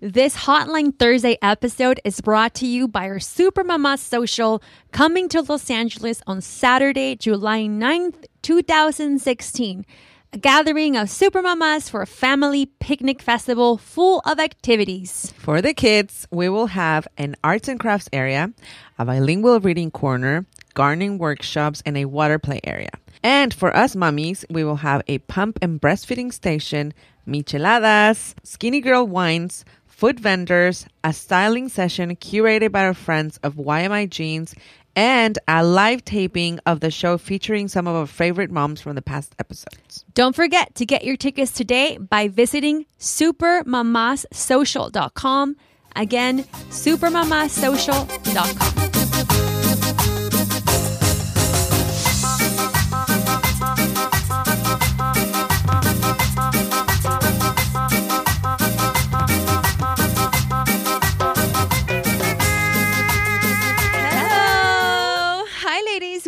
This Hotline Thursday episode is brought to you by our Super Mama Social coming to Los Angeles on Saturday, July 9th, 2016. A gathering of super mamas for a family picnic festival full of activities. For the kids, we will have an arts and crafts area, a bilingual reading corner, gardening workshops, and a water play area. And for us mummies, we will have a pump and breastfeeding station, micheladas, skinny girl wines, food vendors, a styling session curated by our friends of YMI Jeans, and a live taping of the show featuring some of our favorite moms from the past episodes. Don't forget to get your tickets today by visiting supermamassocial.com. Again, supermamassocial.com.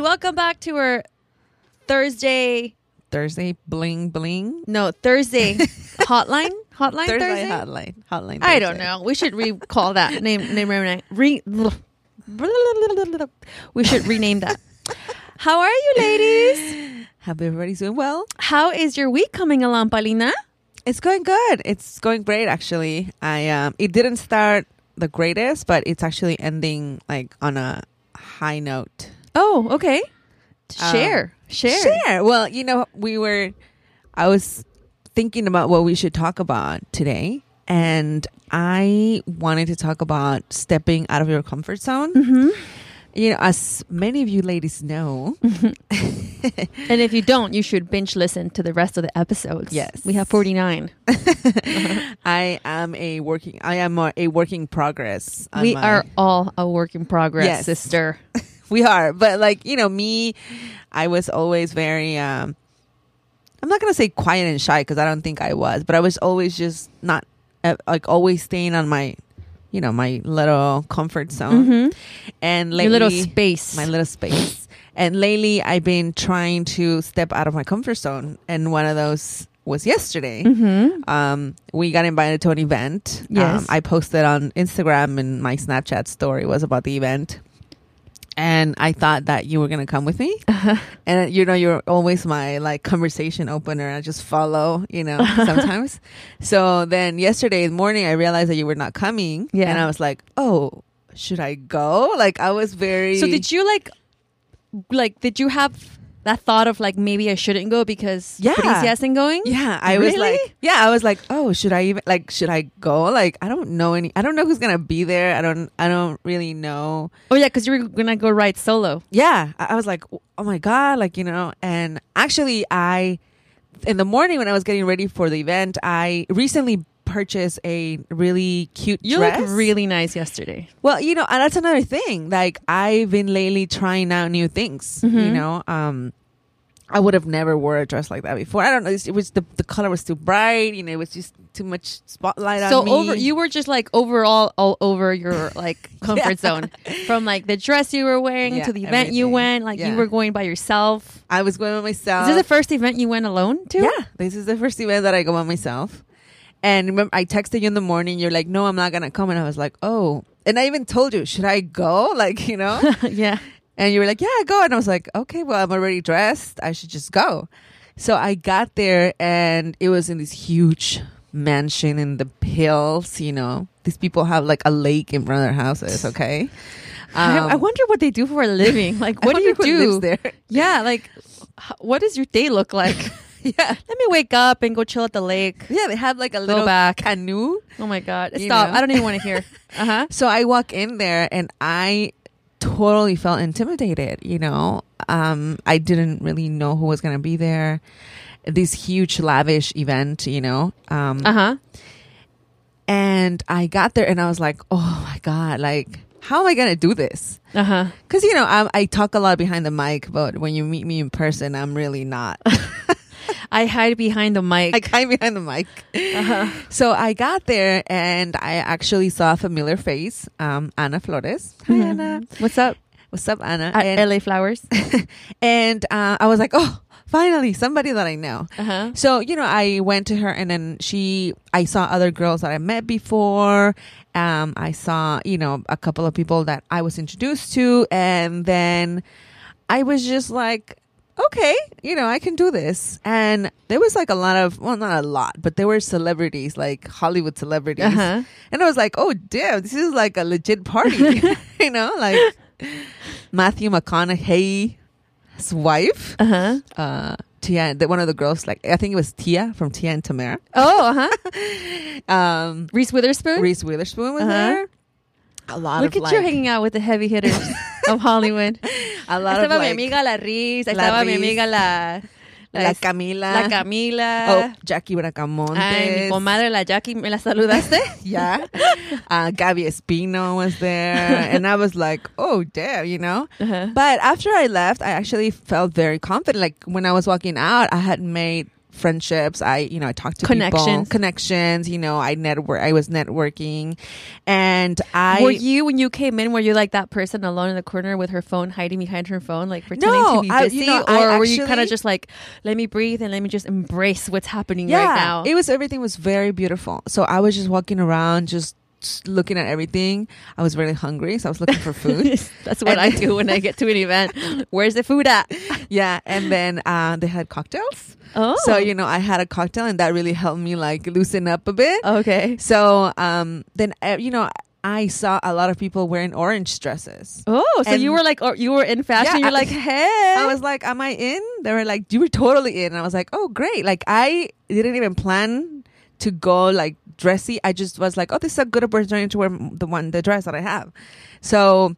Welcome back to our Thursday, Thursday bling bling. no, Thursday hotline. Hotline Thursday, Thursday? hotline. Hotline. I don't know. We should recall that name. Name. Re, we should rename that. How are you, ladies? Hope everybody's doing well. How is your week coming along, Paulina? It's going good. It's going great actually. I um it didn't start the greatest, but it's actually ending like on a high note. Oh, okay. Um, Share, share. Share. Well, you know, we were I was thinking about what we should talk about today and I wanted to talk about stepping out of your comfort zone. Mm-hmm. You know, as many of you ladies know, And if you don't, you should binge listen to the rest of the episodes. Yes. we have forty nine. I am a working I am a, a working progress. We my- are all a work in progress, Yes. sister. we are but like you know me i was always very um i'm not gonna say quiet and shy because i don't think i was but i was always just not uh, like always staying on my you know my little comfort zone Mm-hmm. and lately Your little space. my little space and lately i've been trying to step out of my comfort zone and one of those was yesterday mm-hmm. um, we got invited to an event. Yes. Um, I posted on Instagram and my Snapchat story was about the event. And I thought that you were going to come with me. Uh-huh. And you know, you're always my like conversation opener. I just follow, you know, sometimes. so then yesterday morning, I realized that you were not coming. Yeah. And I was like, oh, should I go? Like, I was very. So did you like, like, did you have that thought of like maybe I shouldn't go because Yeah. Patricia isn't going? Yeah, I was like, yeah, I was like, oh, should I even like, should I go? Like, I don't know any, I don't know who's gonna be there. I don't, I don't really know. Oh yeah, because you were gonna go ride solo. Yeah, I, I was like, oh my god, like you know. And actually, I in the morning when I was getting ready for the event, I recently purchased a really cute You dress. look really nice yesterday. well, you know, and that's another thing. Like I've been lately trying out new things. You Mhm. know, um. I would have never wore a dress like that before. I don't know. It was the the color was too bright. You know, it was just too much spotlight So on me. over, you were just like overall all over your like comfort Yeah. zone, from like the dress you were wearing Yeah, to the event you went. Like you were going by yourself. I was going by myself. Is this the first event you went alone to? Yeah, this is the first event that I go by myself. And remember, I texted you in the morning. You're like, "No, I'm not gonna come." And I was like, "Oh." And I even told you, "Should I go?" Like, you know. yeah. and you were like, "Yeah, go." And I was like, "Okay, well, I'm already dressed. I should just go." So I got there, and it was in this huge mansion in the hills. You know, these people have like a lake in front of their houses. Okay. I, I Um, wonder what they do for a living. Like, what do you do? there? Yeah, like, what does your day look like? yeah. Let me wake up and go chill at the lake. Yeah, they have like a little back. canoe. Oh my god! You Stop! know. I don't even want to hear. Uh huh. So I walk in there and I totally felt intimidated, you know. Um I didn't really know who was going to be there. This huge lavish event, you know. Um Uh huh. and I got there and I was like, "Oh my god, like how am I going to do this?" Uh huh. Cuz you know, I I talk a lot behind the mic, but when you meet me in person, I'm really not. I hide behind the mic. I hide behind the mic. Uh-huh. So I got there and I actually saw a familiar face, um, Ana Flores. Hi, Mhm. Ana. What's up? What's up, Anna? At and LA Flowers. and uh, I was like, oh, finally somebody that I know. Uh-huh. So, you know, I went to her and then she, I saw other girls that I met before. Um, I saw, you know, a couple of people that I was introduced to. And then I was just like, okay, you know, I can do this. And there was like a lot of, well, not a lot, but there were celebrities, like Hollywood celebrities. Uh-huh. And I was like, oh, damn, this is like a legit party, you know, like Matthew McConaughey's wife Uh-huh. uh Tia the, one of the girls like I think it was Tia from Tia and Tamera. Oh, uh-huh. Um Reese Witherspoon? Reese Witherspoon was Uh-huh. there. A lot Look of at like, you hanging out with the heavy hitters of Hollywood. A lot of Estaba mi amiga la La estaba mi amiga la La Camila. La Camila. Oh, Jackie Bracamontes. Ay, mi comadre la Jackie, ¿me la saludaste? yeah. Uh, Gaby Espino was there. and I was like, oh, damn, you know? Uh-huh. But after I left, I actually felt very confident. Like when I was walking out, I had made friendships. I, you know, I talked to people, Connections. connections. You know, I network. I was networking, and I were you when you came in? Were you like that person alone in the corner with her phone, hiding behind her phone, like pretending No, to be I- busy, you know, or I were you kind of just like, let me breathe and let me just embrace what's happening yeah, right now? it was everything was very beautiful. So I was just walking around, just looking at everything. I was really hungry, so I was looking for food. That's what And- I do when I get to an event. Where's the food at? yeah, and then uh, they had cocktails. Oh, So you know, I had a cocktail, and that really helped me like loosen up a bit. okay. So um, then uh, you know, I saw a lot of people wearing orange dresses. Oh, so And- you were like, or you were in fashion. Yeah, You're I- like, hey. I was like, "Am I in?" They were like, "You were totally in." And I was like, "Oh, great!" Like I didn't even plan to go like dressy. I just was like, "Oh, this is a good opportunity to wear the one the dress that I have." So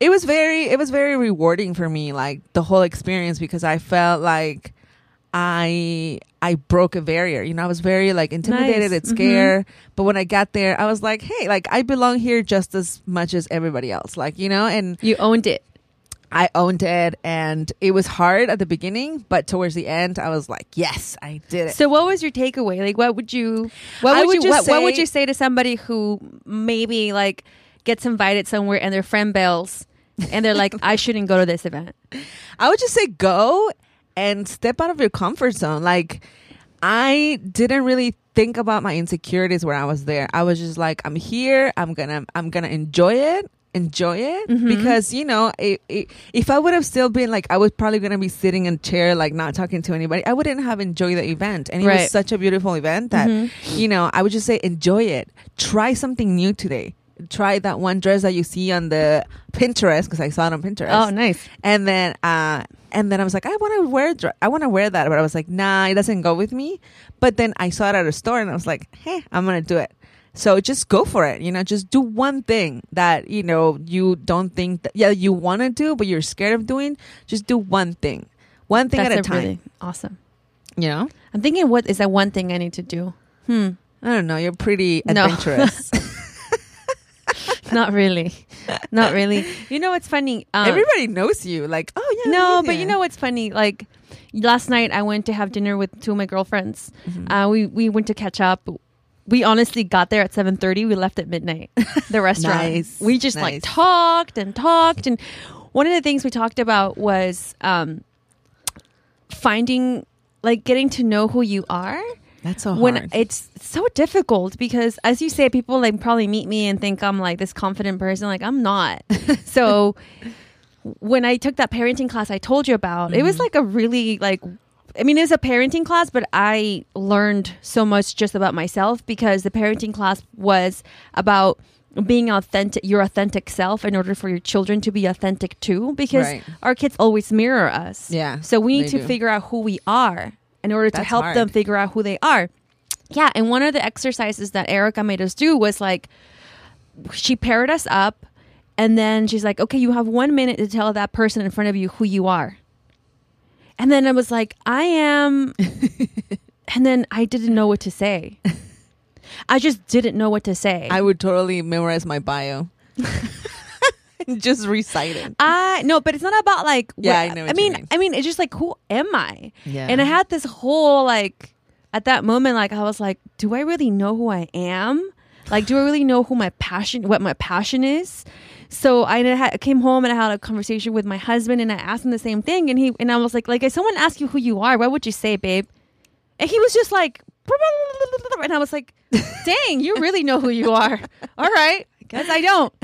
it was very it was very rewarding for me, like the whole experience, because I felt like I I broke a barrier. You know, I was very like intimidated Nice. and scared. Mm-hmm. But when I got there, I was like, "Hey, like I belong here just as much as everybody else." Like you know, and you owned it. I owned it and it was hard at the beginning, but towards the end I was like, yes, I did it. So, what was your takeaway? Like, what would you, what would, would you, what, what would you say to somebody who maybe like gets invited somewhere and their friend bails, and they're like, I shouldn't go to this event. I would just say go and step out of your comfort zone. Like I didn't really think about my insecurities when I was there. I was just like, I'm here. I'm gonna I'm gonna enjoy it. Enjoy it Mm-hmm. because you know it, it, if I would have still been like I was probably gonna be sitting in a chair like not talking to anybody I wouldn't have enjoyed the event and it Right. was such a beautiful event that Mm-hmm. you know I would just say enjoy it try something new today try that one dress that you see on the Pinterest because I saw it on Pinterest Oh, nice. and then uh and then I was like, I want to wear dr- I want to wear that, but I was like, nah, it doesn't go with me. But then I saw it at a store and I was like, hey, I'm gonna do it. So just go for it. You know, just do one thing that you know you don't think that yeah you want to do, but you're scared of doing. Just do one thing, one thing That's at a, a time. really awesome. you know, I'm thinking, what is that one thing I need to do? Hmm. I don't know. You're pretty No. adventurous. Not really. Not really. You know what's funny? Um, Everybody knows you. Like, oh yeah. no, but you know what's funny? Like last night, I went to have dinner with two of my girlfriends. Mm-hmm. Uh, we we went to catch up. We honestly got there at seven thirty. We left at midnight. The restaurant. Nice. We just like talked and talked, and one of the things we talked about was um, finding, like, getting to know who you are that's so when hard. it's so difficult because as you say people like probably meet me and think i'm like this confident person like i'm not so when i took that parenting class i told you about it was Mm-hmm. like a really like i mean it was a parenting class but i learned so much just about myself because the parenting class was about being authentic your authentic self in order for your children to be authentic too because Right. our kids always mirror us Yeah, so we need to do. figure out who we are in order to That's help them figure out who they are. Yeah, and one of the exercises that Erica made us do was like she paired us up and then she's like, "Okay, you have 1 minute to tell that person in front of you who you are." And then I was like, "I am And then I didn't know what to say. I just didn't know what to say. I would totally memorize my bio. just recite it. I no, but it's not about like. Yeah, I know I what mean, mean. I mean, it's just like, who am I? Yeah. And I had this whole like, at that moment, like I was like, do I really know who I am? Like, do I really know who my passion, what my passion is? So I had, came home and I had a conversation with my husband, and I asked him the same thing, and he and I was like, like if someone asked you who you are, what would you say, babe? And he was just like, and I was like, dang, you really know who you are. All right. Guess I don't.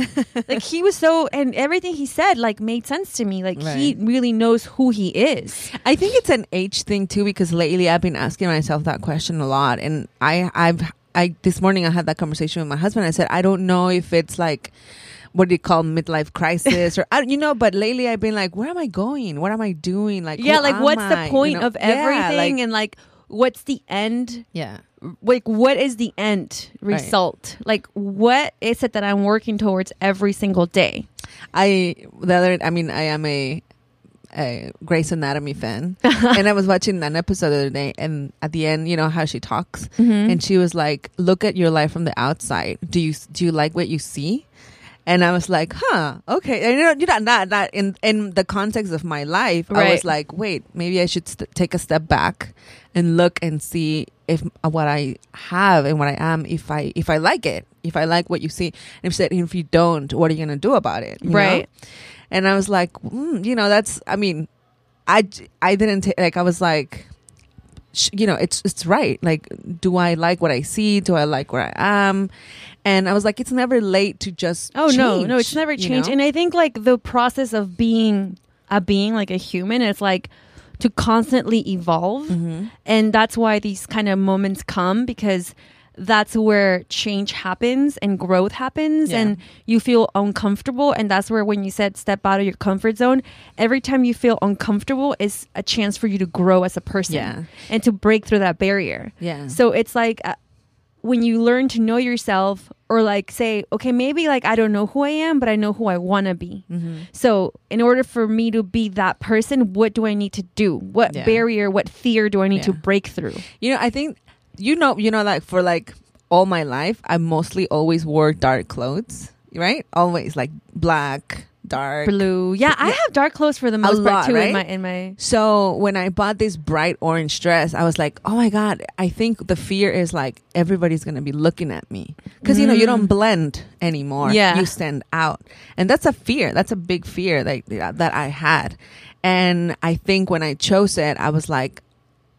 like he was so, and everything he said like made sense to me. Like he really knows who he is. I think it's an age thing too because lately I've been asking myself that question a lot, and I I've I this morning I had that conversation with my husband. I said I don't know if it's like what do you call midlife crisis or I, you know, but lately I've been like, where am I going? What am I doing? Like yeah, like what's I? the You point know? of Yeah, everything, like- and like what's the end? yeah, Like what is the end Right. result? Like what is it that I'm working towards every single day? I the other I mean I am a a Grey's Anatomy fan, and I was watching an episode the other day, and at the end, you know how she talks, Mm-hmm. and she was like, "Look at your life from the outside. Do you do you like what you see?" And I was like, "Huh, okay." And you know, you know, not not in in the context of my life, I was like, "Wait, maybe I should st- take a step back and look and see if uh, what I have and what I am, if I if I like it, if I like what you see." And she said, "If you don't, what are you gonna do about it?" You know? Right. And I was like, mm, you know, that's. I mean, I I didn't ta- like. I was like, you know, it's it's right. Like, do I like what I see? Do I like where I am? And I was like, it's never late to just. Oh no, no, it's never you changed. know? And I think like the process of being a being like a human is like to constantly evolve. Mm-hmm. And that's why these kind of moments come because that's where change happens and growth happens Yeah. and you feel uncomfortable and that's where when you said step out of your comfort zone every time you feel uncomfortable is a chance for you to grow as a person Yeah. and to break through that barrier Yeah. so it's like uh, when you learn to know yourself or like say, okay, maybe like I don't know who I am, but I know who I want to be. Mm-hmm. So in order for me to be that person, what do I need to do? What Yeah. barrier, what fear do I need to break through? You know, I think you know, you know, like for like all my life, I mostly always wore dark clothes, right? Always like black, dark, Blue. Yeah, I have dark clothes for the most part too in right? my in my So when I bought this bright orange dress, I was like, "Oh my god!" I think the fear is like everybody's gonna be looking at me because you know you don't blend anymore. Mm. Yeah. you stand out, and that's a fear. That's a big fear that that I had, and I think when I chose it, I was like,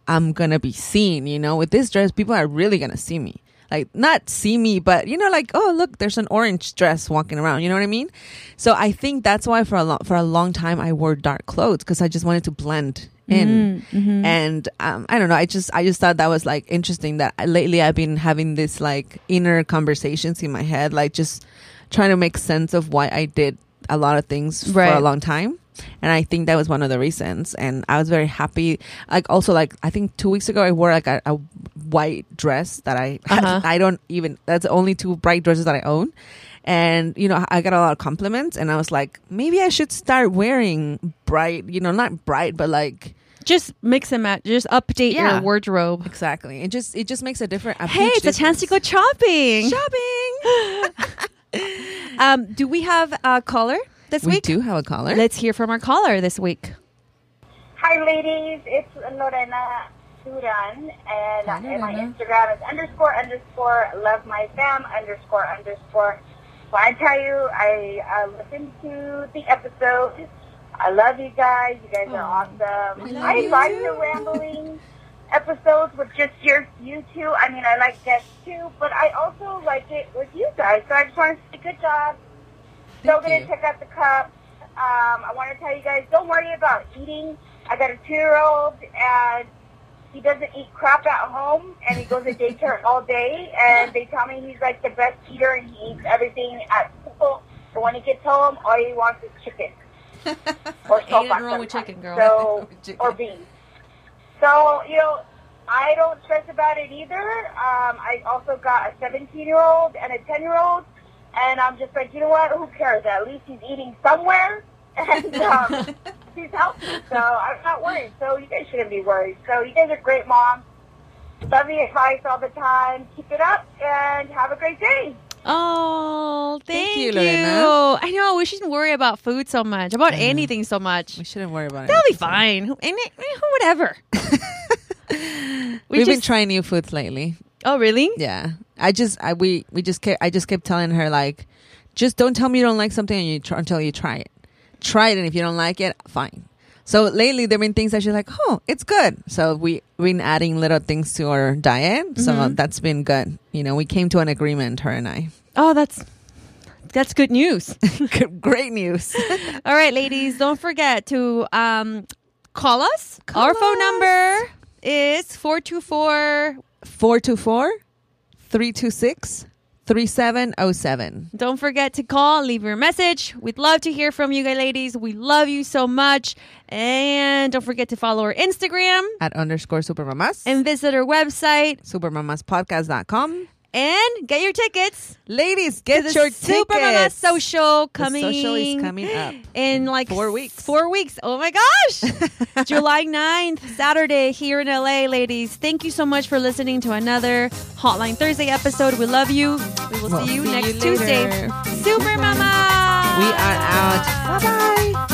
"I'm gonna be seen." You know, with this dress, people are really gonna see me. Like not see me, but you know, like oh look, there's an orange dress walking around. You know what I mean? So I think that's why for a long for a long time I wore dark clothes because I just wanted to blend in. Mm-hmm. And um, I don't know. I just I just thought that was like interesting that I- lately I've been having this like inner conversations in my head, like just trying to make sense of why I did a lot of things for a long time. And I think that was one of the reasons. And I was very happy. Like also like I think two weeks ago I wore like a, a white dress that I Uh-huh. I don't even that's the only two bright dresses that I own. And you know, I got a lot of compliments and I was like, maybe I should start wearing bright, you know, not bright, but like just mix and match, just update Yeah. your wardrobe. Exactly. It just it just makes a different. A Hey, it's a chance to go shopping. shopping. Um, do we have a caller this we week? We do have a caller. Let's hear from our caller this week. Hi, ladies. It's Lorena Duran, and, Hi, and my Instagram is underscore underscore love my fam underscore underscore. So I tell you, I uh, listened to the episode. I love you guys. You guys are awesome. I, love I you like the rambling episodes with just your you two. I mean, I like guests too, but I also like it with you guys. So I just want to say good job. Still Thank gonna you. check out the cup. Um, I want to tell you guys, don't worry about eating. I got a two-year-old, and he doesn't eat crap at home, and he goes to daycare all day. And they tell me he's like the best eater, and he eats everything at school. But when he gets home, all he wants is chicken or Ain't nothing wrong with chicken, girl. So Chicken. or beans. So you know, I don't stress about it either. Um, I also got a 17-year-old and a 10-year-old, and I'm just like, you know what? Who cares? At least he's eating somewhere, and um, he's healthy. So I'm not worried. So you guys shouldn't be worried. So you guys are great moms. Love your advice all the time. Keep it up, and have a great day. Oh, thank, Thank you, you. Lorena. I know we shouldn't worry about food so much, about anything so much. we shouldn't worry about it. That'll be fine. Who- And it, eh, whatever. we We've been just- trying new foods lately. Oh, really? Yeah, I just I we we just kept I just kept telling her like, just don't tell me you don't like something and you try, until you try it. Try it, and if you don't like it, fine. So lately there've been things that she's like, oh, it's good. So we we've been adding little things to our diet. So Mm-hmm. that's been good. You know, we came to an agreement, her and I. Oh, that's that's good news. Great news. All right, ladies, don't forget to um, call us. Call Our phone number is 424. 424 326 3707. Don't forget to call, leave your message. We'd love to hear from you guys, ladies. We love you so much. And don't forget to follow our Instagram At underscore supermamas. and visit our website supermamaspodcast.com. and get your tickets. Ladies, to get the your Super Mama. Social coming. social is coming up. in like Four weeks. Four weeks. Oh my gosh. July 9th, Saturday here in LA, ladies. Thank you so much for listening to another Hotline Thursday episode. We love you. We will We'll see you see next you Tuesday. Super Mama. We are out. Bye bye.